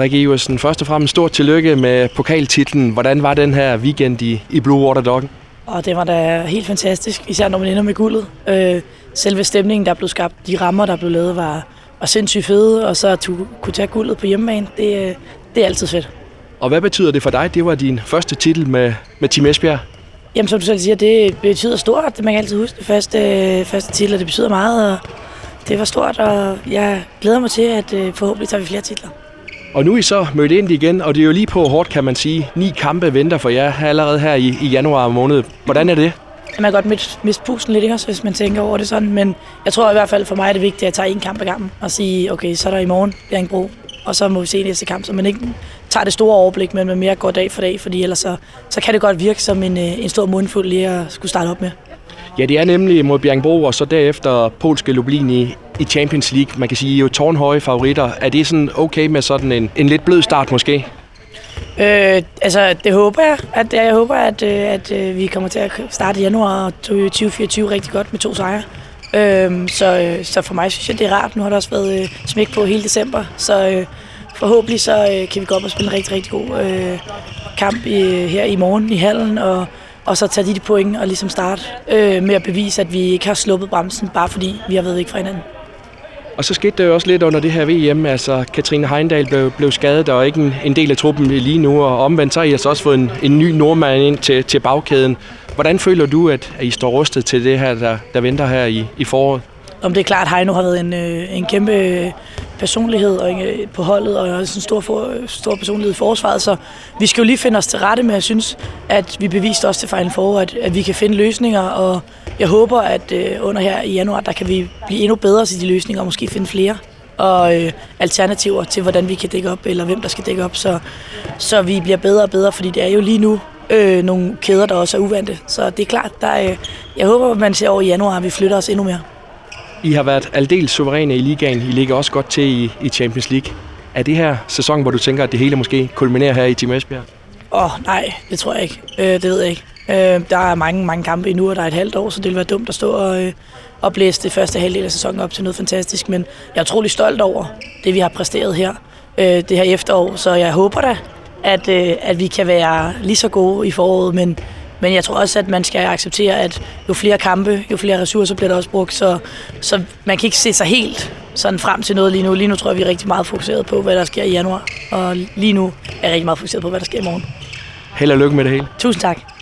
Rikke Iversen, først og fremmest stort tillykke med pokaltitlen. Hvordan var den her weekend i, i Blue Water Doggen? Og det var da helt fantastisk, især når man ender med guldet. Øh, selve stemningen, der blev skabt, de rammer, der blev lavet, var, var sindssygt fede, og så at du kunne tage guldet på hjemmebane, det, øh, det er altid fedt. Og hvad betyder det for dig? Det var din første titel med, med Team Esbjerg. Jamen, som du selv siger, det betyder stort. Man kan altid huske det første, øh, første titel, og det betyder meget, og det var stort, og jeg glæder mig til, at øh, forhåbentlig tager vi flere titler. Og nu er I så mødt ind igen, og det er jo lige på hårdt, kan man sige. Ni kampe venter for jer allerede her i, i januar måned. Hvordan er det? Man kan godt miste pusten lidt, også, hvis man tænker over det sådan. Men jeg tror i hvert fald for mig er det vigtigt, at jeg tager en kamp ad gangen og sige, okay, så er der i morgen Bjerringbro, og så må vi se næste kamp, så man ikke tager det store overblik, men man mere går dag for dag, fordi ellers så, så kan det godt virke som en, øh, en stor mundfuld lige at skulle starte op med. Ja, det er nemlig mod Bjergbro, og så derefter polske Lublin i, i Champions League. Man kan sige, I er jo tårnhøje favoritter. Er det sådan okay med sådan en, en lidt blød start måske? Øh, altså, det håber jeg. At, jeg håber, at, øh, at, at vi kommer til at starte i januar 2024 rigtig godt med to sejre. Øhm, øh, så, så for mig synes jeg, det er rart. Nu har der også været øh, smæk på hele december, så øh, forhåbentlig så øh, kan vi gå op og spille en rigtig, rigtig god øh, kamp i, her i morgen i hallen, og og så tage de, de point og ligesom starte øh, med at bevise, at vi ikke har sluppet bremsen, bare fordi vi har været væk fra hinanden. Og så skete der jo også lidt under det her VM. Altså, Katrine Heindal blev, blev skadet og ikke en, en del af truppen lige nu. Og omvendt så har I altså også fået en, en ny nordmand ind til, til bagkæden. Hvordan føler du, at, at I står rustet til det her, der, der venter her i, i foråret? Om det er klart, at Heino har været en, øh, en kæmpe øh, personlighed og øh, på holdet, og også en stor, for, stor personlighed i forsvaret, så vi skal jo lige finde os til rette med, jeg synes, at vi beviste også til Final Four, at, at vi kan finde løsninger, og jeg håber, at øh, under her i januar, der kan vi blive endnu bedre til de løsninger, og måske finde flere og øh, alternativer til, hvordan vi kan dække op, eller hvem der skal dække op, så, så vi bliver bedre og bedre, fordi det er jo lige nu øh, nogle kæder, der også er uvante. Så det er klart, der, øh, jeg håber, at man ser over i januar, at vi flytter os endnu mere. I har været aldeles suveræne i ligaen. I ligger også godt til i, i Champions League. Er det her sæson, hvor du tænker, at det hele måske kulminerer her i Team Esbjerg? Åh, oh, nej, det tror jeg ikke. Øh, det ved jeg ikke. Øh, der er mange, mange kampe endnu, og der er et halvt år, så det vil være dumt at stå og, øh, og blæse det første halvdel af sæsonen op til noget fantastisk. Men jeg er utrolig stolt over det, vi har præsteret her øh, det her efterår, så jeg håber da, at, øh, at vi kan være lige så gode i foråret, men men jeg tror også, at man skal acceptere, at jo flere kampe, jo flere ressourcer bliver der også brugt, så, så man kan ikke se sig helt sådan frem til noget lige nu. Lige nu tror jeg, vi er rigtig meget fokuseret på, hvad der sker i januar, og lige nu er jeg rigtig meget fokuseret på, hvad der sker i morgen. Held og lykke med det hele. Tusind tak.